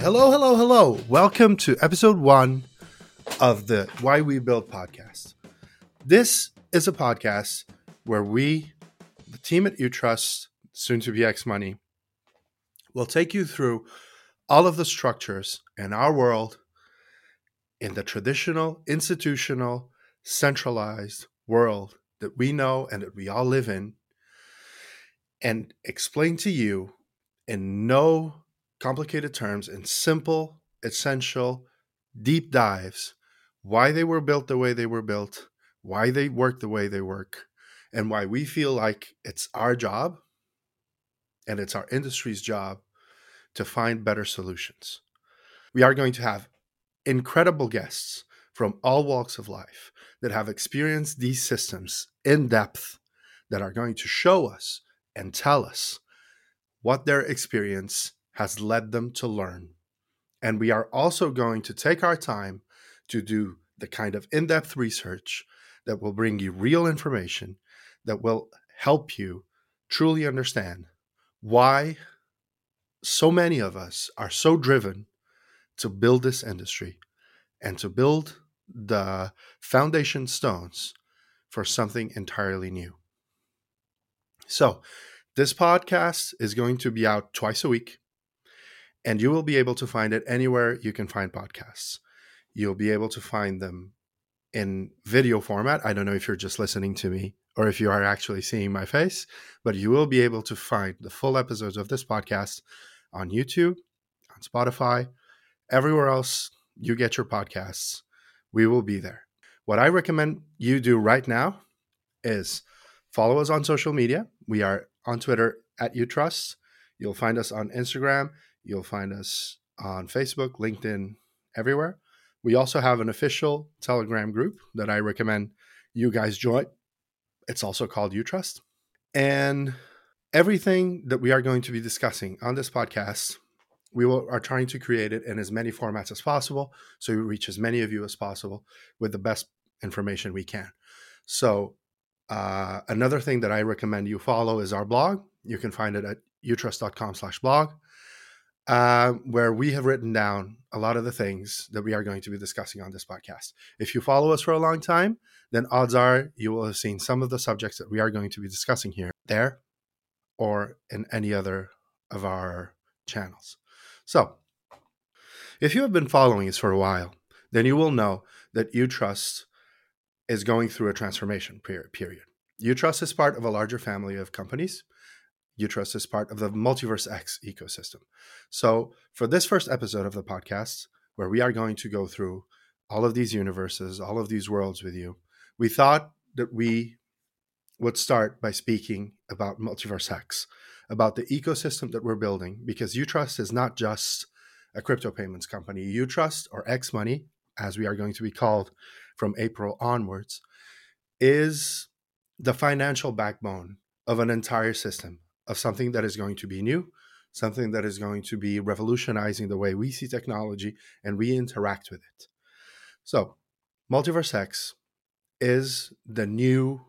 Hello, hello, hello. Welcome to episode one of the Why We Build podcast. This is a podcast where we, the team at UTrust, soon to be X Money, will take you through all of the structures in our world in the traditional, institutional, centralized world that we know and that we all live in and explain to you in no complicated terms, in simple, essential, deep dives, why they were built the way they were built, why they work the way they work, and why we feel like it's our job and it's our industry's job to find better solutions. We are going to have incredible guests from all walks of life that have experienced these systems in depth that are going to show us and tell us what their experience has led them to learn. And we are also going to take our time to do the kind of in depth research that will bring you real information that will help you truly understand why so many of us are so driven to build this industry and to build the foundation stones for something entirely new. So, this podcast is going to be out twice a week, and you will be able to find it anywhere you can find podcasts. You'll be able to find them in video format. I don't know if you're just listening to me or if you are actually seeing my face, but you will be able to find the full episodes of this podcast on YouTube, on Spotify, everywhere else you get your podcasts. We will be there. What I recommend you do right now is follow us on social media. We are on Twitter at UTrust. You'll find us on Instagram. You'll find us on Facebook, LinkedIn, everywhere. We also have an official Telegram group that I recommend you guys join. It's also called UTrust. And everything that we are going to be discussing on this podcast, we will, are trying to create it in as many formats as possible so we reach as many of you as possible with the best information we can. So, uh, another thing that I recommend you follow is our blog. You can find it at utrust.com slash blog, uh, where we have written down a lot of the things that we are going to be discussing on this podcast. If you follow us for a long time, then odds are you will have seen some of the subjects that we are going to be discussing here, there, or in any other of our channels. So, if you have been following us for a while, then you will know that UTrust is going through a transformation period. UTrust is part of a larger family of companies. UTrust is part of the MultiversX ecosystem. So, for this first episode of the podcast, where we are going to go through all of these universes, all of these worlds with you, we thought that we would start by speaking about MultiversX, about the ecosystem that we're building, because UTrust is not just a crypto payments company. UTrust, or X Money, as we are going to be called from April onwards, is the financial backbone of an entire system, of something that is going to be new, something that is going to be revolutionizing the way we see technology and we interact with it. So, MultiversX is the new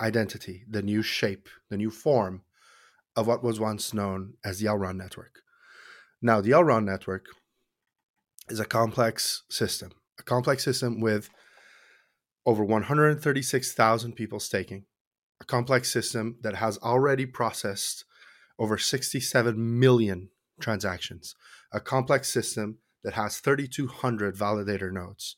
identity, the new shape, the new form of what was once known as the Elrond network. Now, the Elrond network is a complex system, a complex system with over 136,000 people staking, a complex system that has already processed over 67 million transactions, a complex system that has 3,200 validator nodes,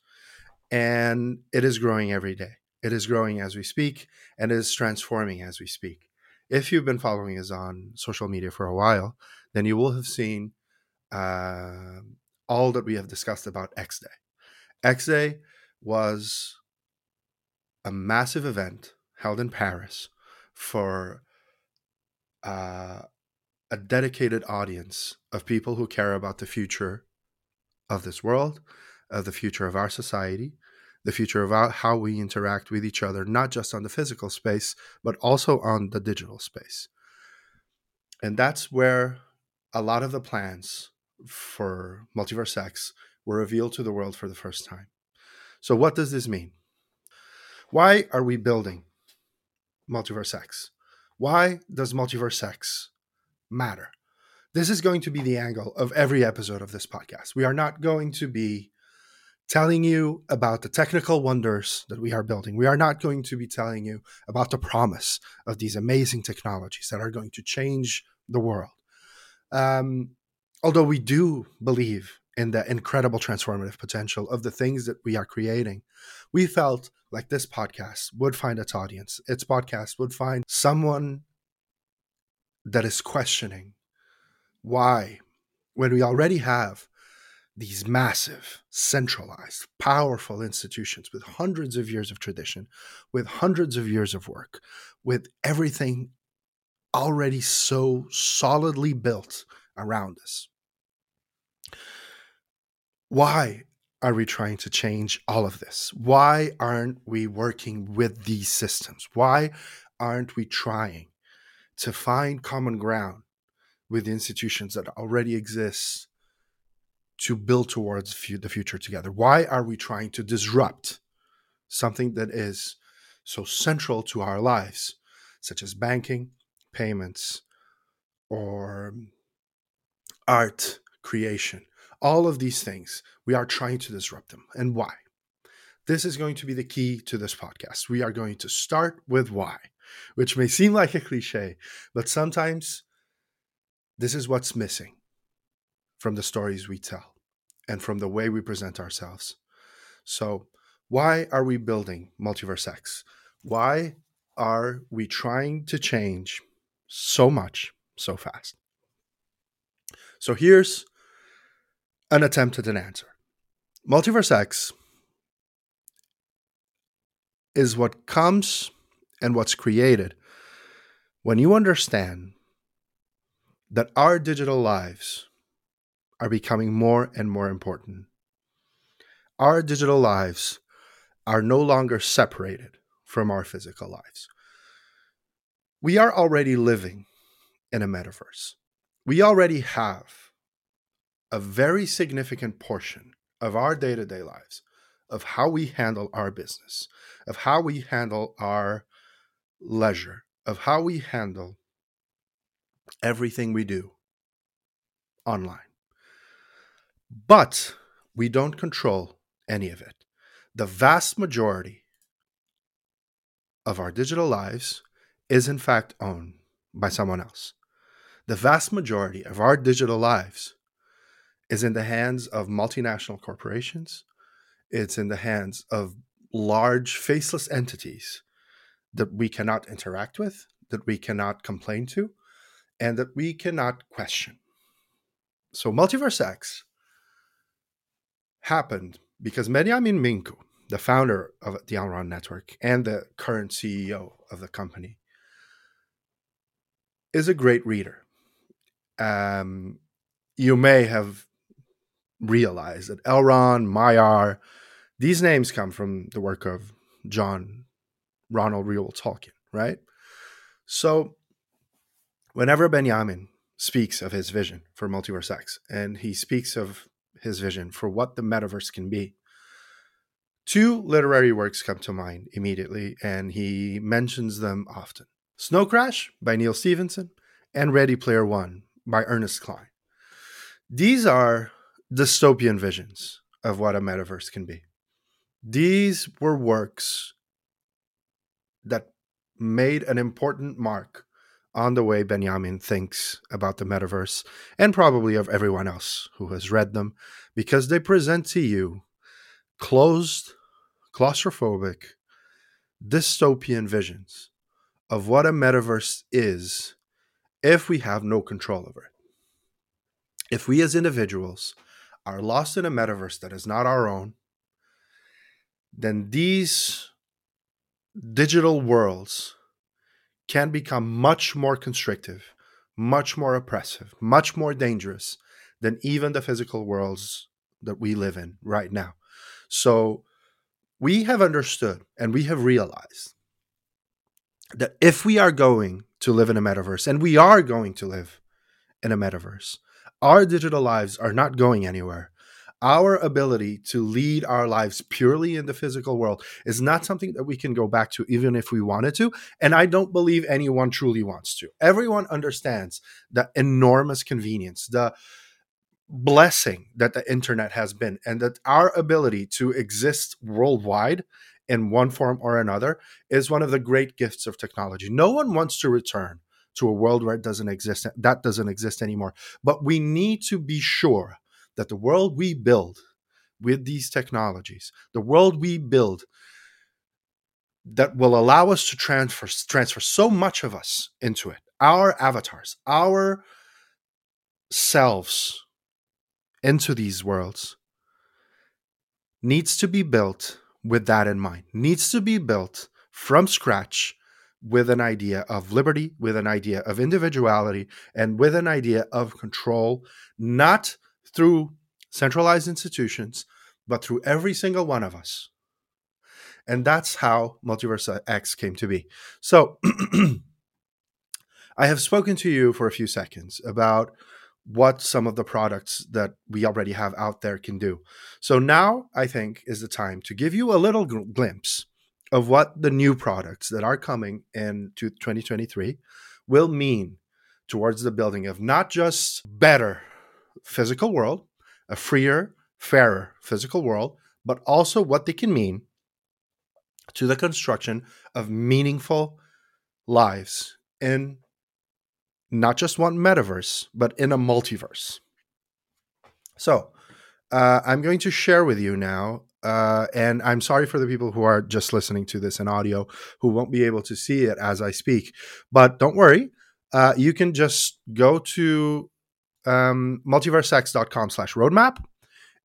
and it is growing every day. It is growing as we speak and it is transforming as we speak. If you've been following us on social media for a while, then you will have seen uh, all that we have discussed about X Day. X Day was a massive event held in Paris for uh, a dedicated audience of people who care about the future of this world, of the future of our society, the future of how we interact with each other, not just on the physical space, but also on the digital space. And that's where a lot of the plans for MultiversX were revealed to the world for the first time. So, what does this mean? Why are we building MultiversX? Why does MultiversX matter? this is going to be the angle of every episode of this podcast. We are not going to be telling you about the technical wonders that we are building. We are not going to be telling you about the promise of these amazing technologies that are going to change the world. Um, although we do believe in the incredible transformative potential of the things that we are creating, we felt like this podcast would find its audience. Its podcast would find someone that is questioning why, when we already have these massive, centralized, powerful institutions with hundreds of years of tradition, with hundreds of years of work, with everything already so solidly built around us. Why are we trying to change all of this? Why aren't we working with these systems? Why aren't we trying to find common ground with institutions that already exist to build towards the future together? Why are we trying to disrupt something that is so central to our lives, such as banking, payments, or art creation? All of these things, we are trying to disrupt them. And why? This is going to be the key to this podcast. We are going to start with why, which may seem like a cliche, but sometimes this is what's missing from the stories we tell and from the way we present ourselves. So, why are we building MultiversX? Why are we trying to change so much so fast? So, here's an attempt at an answer. MultiversX is what comes and what's created when you understand that our digital lives are becoming more and more important. Our digital lives are no longer separated from our physical lives. We are already living in a metaverse. We already have a very significant portion of our day to day lives, of how we handle our business, of how we handle our leisure, of how we handle everything we do online. But we don't control any of it. The vast majority of our digital lives is, in fact, owned by someone else. The vast majority of our digital lives is in the hands of multinational corporations. It's in the hands of large faceless entities that we cannot interact with, that we cannot complain to, and that we cannot question. So, MultiversX happened because Beniamin Mincu, the founder of the Elrond Network and the current CEO of the company, is a great reader. Um, you may have realize that Elrond, Maiar, these names come from the work of John Ronald Reuel Tolkien, right? So whenever Beniamin speaks of his vision for MultiversX and he speaks of his vision for what the metaverse can be, two literary works come to mind immediately, and he mentions them often Snow Crash by Neal Stephenson and Ready Player One by Ernest Cline. These are dystopian visions of what a metaverse can be. These were works that made an important mark on the way Beniamin thinks about the metaverse and probably of everyone else who has read them because they present to you closed, claustrophobic, dystopian visions of what a metaverse is if we have no control over it. If we as individuals are lost in a metaverse that is not our own, then these digital worlds can become much more constrictive, much more oppressive, much more dangerous than even the physical worlds that we live in right now. So we have understood and we have realized that if we are going to live in a metaverse, and we are going to live in a metaverse, our digital lives are not going anywhere. Our ability to lead our lives purely in the physical world is not something that we can go back to even if we wanted to and i don't believe anyone truly wants to. Everyone understands the enormous convenience the blessing that the internet has been and that our ability to exist worldwide in one form or another is one of the great gifts of technology. No one wants to return to a world where it doesn't exist that doesn't exist anymore. But we need to be sure that the world we build with these technologies the world we build that will allow us to transfer transfer so much of us into it our avatars our selves into these worlds needs to be built with that in mind needs to be built from scratch with an idea of liberty, with an idea of individuality, and with an idea of control, not through centralized institutions, but through every single one of us. And that's how MultiversX came to be. So, I have spoken to you for a few seconds about what some of the products that we already have out there can do. So, now I think is the time to give you a little glimpse of what the new products that are coming into 2023 will mean towards the building of not just better physical world, a freer, fairer physical world, but also what they can mean to the construction of meaningful lives in not just one metaverse, but in a multiverse. So, uh, I'm going to share with you now uh, and I'm sorry for the people who are just listening to this in audio who won't be able to see it as I speak. But don't worry, uh, you can just go to um, multiversex.com slash roadmap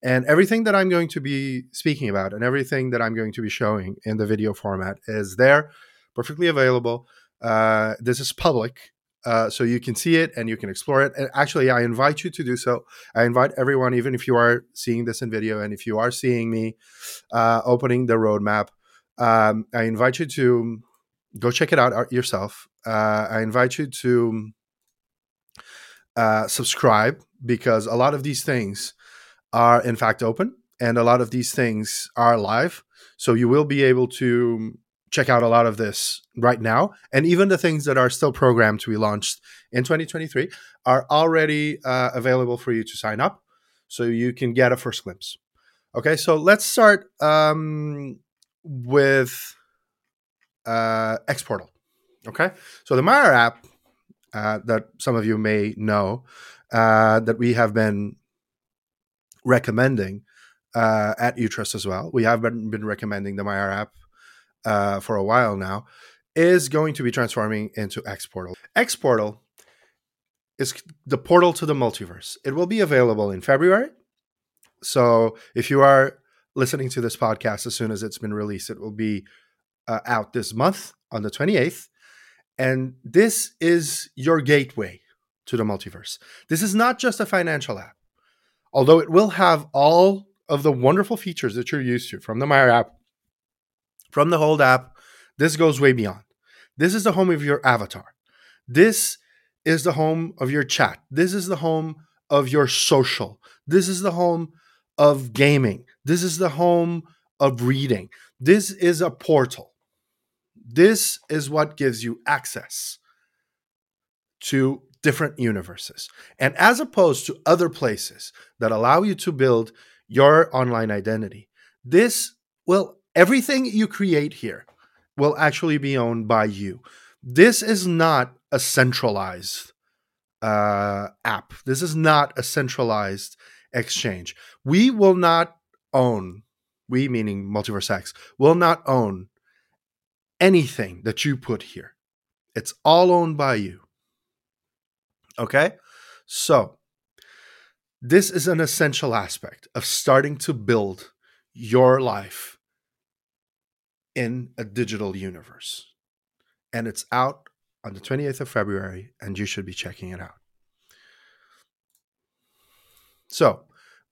and everything that I'm going to be speaking about and everything that I'm going to be showing in the video format is there, perfectly available. Uh, this is public. Uh, so you can see it and you can explore it. And actually, I invite you to do so. I invite everyone, even if you are seeing this in video and if you are seeing me uh, opening the roadmap, um, I invite you to go check it out uh, yourself. Uh, I invite you to uh, subscribe because a lot of these things are in fact open and a lot of these things are live. So you will be able to check out a lot of this right now. And even the things that are still programmed to be launched in 2023 are already uh, available for you to sign up so you can get a first glimpse. Okay, so let's start um, with uh, Xportal. Okay, so the Maiar app uh, that some of you may know uh, that we have been recommending uh, at Utrust as well. We have been, been recommending the Maiar app uh, for a while now, is going to be transforming into X Portal. X Portal is the portal to the multiverse. It will be available in February. So if you are listening to this podcast as soon as it's been released, it will be uh, out this month on the 28th. And this is your gateway to the multiverse. This is not just a financial app, although it will have all of the wonderful features that you're used to from the Maiar app from the Hold app. This goes way beyond. This is the home of your avatar. This is the home of your chat. This is the home of your social. This is the home of gaming. This is the home of reading. This is a portal. This is what gives you access to different universes. And as opposed to other places that allow you to build your online identity, this will everything you create here will actually be owned by you. This is not a centralized uh, app. This is not a centralized exchange. We will not own, we meaning MultiversX, will not own anything that you put here. It's all owned by you. Okay? So, this is an essential aspect of starting to build your life in a digital universe. And it's out on the 28th of February, and you should be checking it out. So,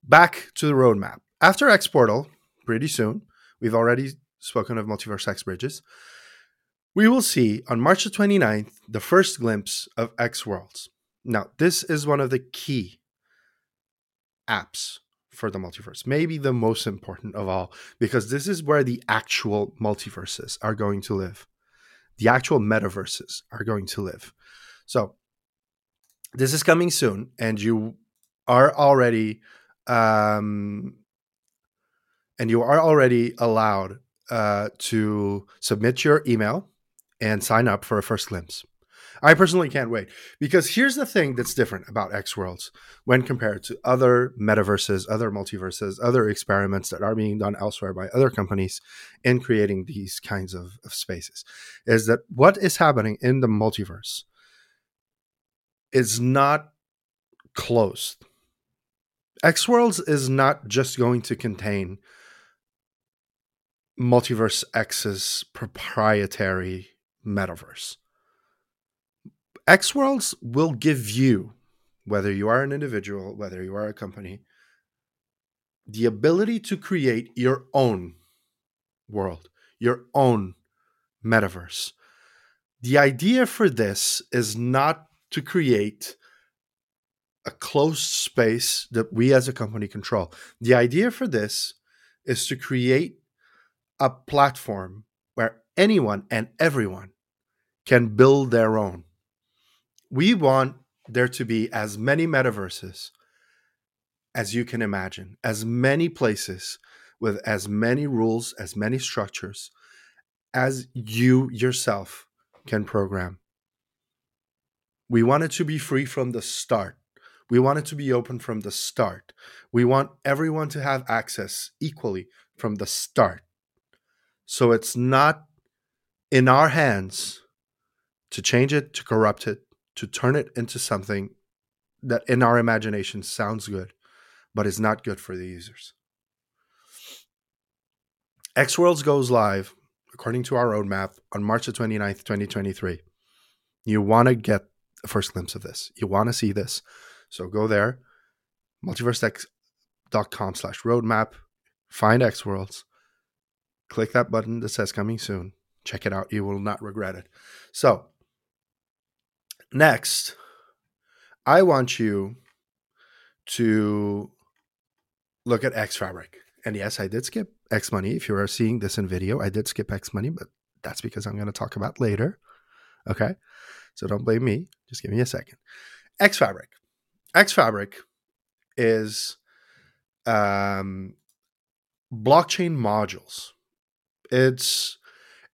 back to the roadmap. After X Portal, pretty soon, we've already spoken of MultiversX Bridges. We will see on March the 29th the first glimpse of X Worlds. Now, this is one of the key apps for the multiverse, maybe the most important of all, because this is where the actual multiverses are going to live. The actual metaverses are going to live. So, this is coming soon, and you are already, um, and you are already allowed uh, to submit your email and sign up for a first glimpse. I personally can't wait because here's the thing that's different about X Worlds when compared to other metaverses, other multiverses, other experiments that are being done elsewhere by other companies in creating these kinds of, of spaces is that what is happening in the multiverse is not closed. X Worlds is not just going to contain MultiversX's proprietary metaverse. X Worlds will give you, whether you are an individual, whether you are a company, the ability to create your own world, your own metaverse. The idea for this is not to create a closed space that we as a company control. The idea for this is to create a platform where anyone and everyone can build their own. We want there to be as many metaverses as you can imagine, as many places with as many rules, as many structures as you yourself can program. We want it to be free from the start. We want it to be open from the start. We want everyone to have access equally from the start. So it's not in our hands to change it, to corrupt it, to turn it into something that in our imagination sounds good, but is not good for the users. X Worlds goes live, according to our roadmap, on March the 29th, 2023. You want to get a first glimpse of this. You want to see this. So go there, multiversex.com slash roadmap, find X Worlds, click that button that says coming soon. Check it out. You will not regret it. So, next, I want you to look at X Fabric. And yes, I did skip X Money. If you are seeing this in video, I did skip X Money, but that's because I'm going to talk about later. Okay. So don't blame me. Just give me a second. X Fabric. X Fabric is um, blockchain modules it's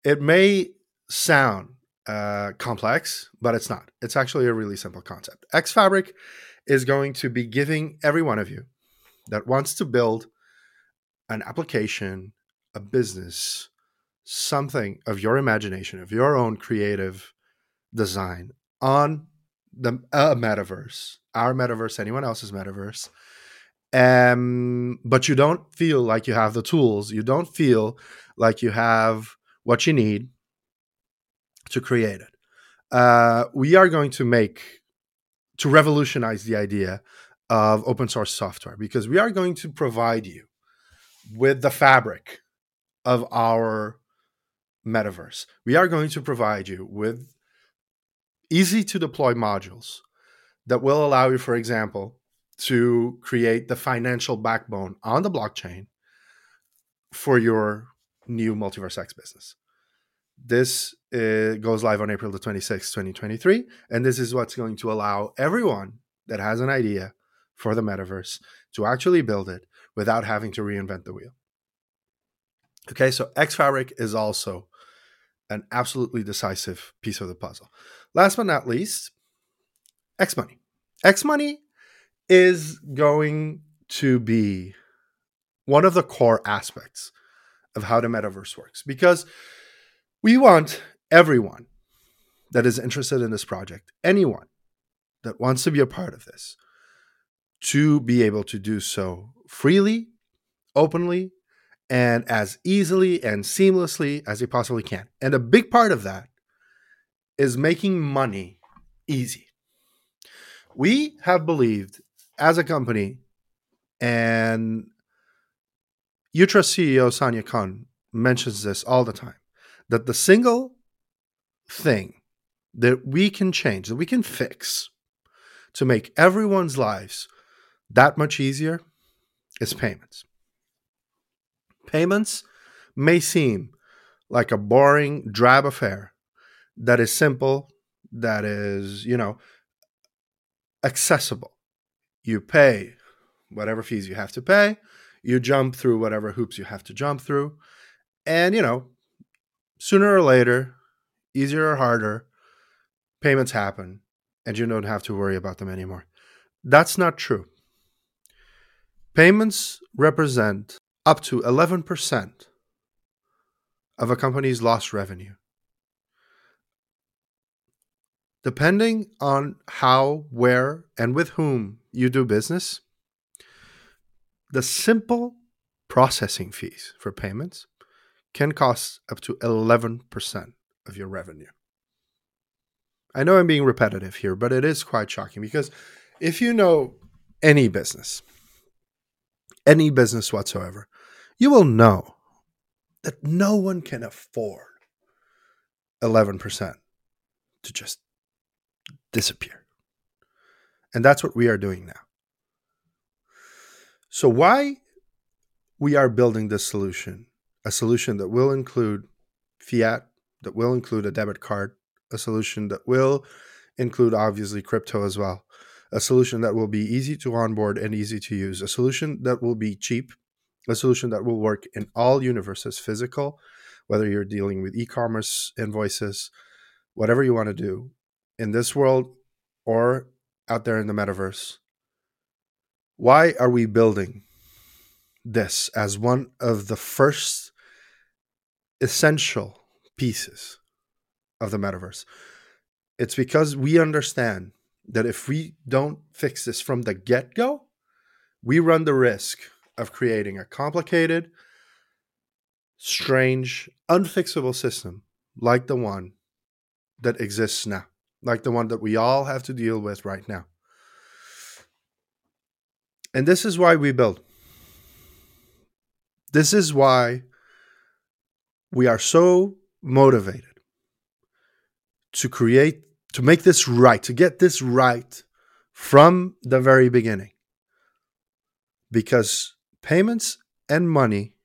it may sound uh, complex, but it's not. It's actually a really simple concept. X Fabric is going to be giving every one of you that wants to build an application, a business, something of your imagination, of your own creative design on the uh, metaverse, our metaverse, anyone else's metaverse. Um, but you don't feel like you have the tools. You don't feel like you have what you need to create it. Uh, we are going to make to revolutionize the idea of open source software because we are going to provide you with the fabric of our metaverse. We are going to provide you with easy to deploy modules that will allow you, for example, to create the financial backbone on the blockchain for your new MultiversX business. This uh, goes live on April the 26th, 2023. And this is what's going to allow everyone that has an idea for the metaverse to actually build it without having to reinvent the wheel. Okay, so X Fabric is also an absolutely decisive piece of the puzzle. Last but not least, X Money. X Money is going to be one of the core aspects of how the metaverse works because we want everyone that is interested in this project, anyone that wants to be a part of this, to be able to do so freely, openly, and as easily and seamlessly as they possibly can. And a big part of that is making money easy. We have believed as a company and Utrust CEO Sanja Kon mentions this all the time that the single thing that we can change, that we can fix to make everyone's lives that much easier is payments. Payments may seem like a boring, drab affair that is simple, that is, you know, accessible. You pay whatever fees you have to pay, you jump through whatever hoops you have to jump through, and, you know, sooner or later, easier or harder, payments happen and you don't have to worry about them anymore. That's not true. Payments represent up to 11% of a company's lost revenue. Depending on how, where, and with whom you do business, the simple processing fees for payments can cost up to 11% of your revenue. I know I'm being repetitive here, but it is quite shocking because if you know any business, any business whatsoever, you will know that no one can afford 11% to just disappear. And that's what we are doing now. So, why we are building this solution, a solution that will include fiat, that will include a debit card, a solution that will include obviously crypto as well, a solution that will be easy to onboard and easy to use, a solution that will be cheap, a solution that will work in all universes physical, whether you're dealing with e commerce invoices, whatever you want to do in this world or out there in the metaverse. Why are we building this as one of the first essential pieces of the metaverse. It's because we understand that if we don't fix this from the get go, we run the risk of creating a complicated, strange, unfixable system like the one that exists now, like the one that we all have to deal with right now. And this is why we build. This is why we are so motivated to create, to make this right, to get this right from the very beginning. Because payments and money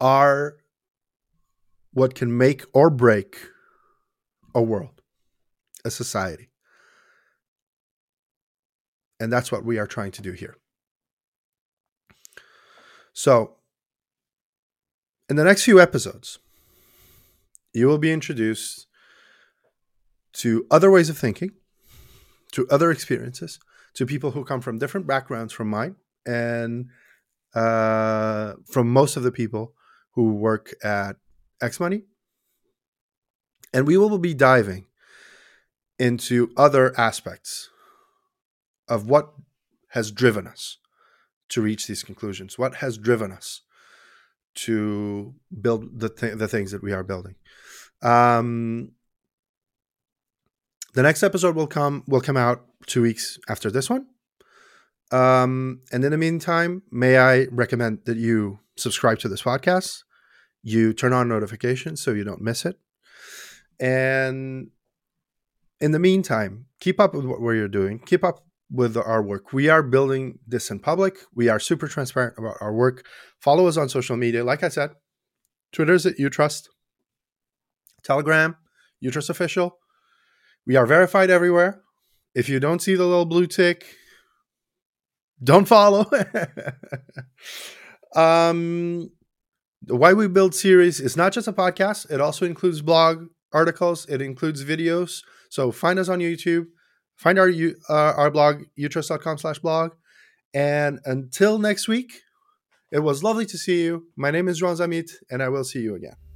are what can make or break a world, a society. And that's what we are trying to do here. So, in the next few episodes, you will be introduced to other ways of thinking, to other experiences, to people who come from different backgrounds from mine, and uh, from most of the people who work at X Money. And we will be diving into other aspects of what has driven us to reach these conclusions, what has driven us to build the, th- the things that we are building. Um, the next episode will come will come out two weeks after this one. Um, and in the meantime, may I recommend that you subscribe to this podcast, you turn on notifications so you don't miss it, and in the meantime, keep up with what you're doing. Keep up with our work. We are building this in public. We are super transparent about our work. Follow us on social media. Like I said, Twitter is it Utrust. Telegram, Utrust official. We are verified everywhere. If you don't see the little blue tick, don't follow. um, the Why We Build series is not just a podcast, it also includes blog articles, it includes videos. So find us on YouTube, find our uh, our blog, utrust.com slash blog. And until next week, it was lovely to see you. My name is João Zamith, and I will see you again.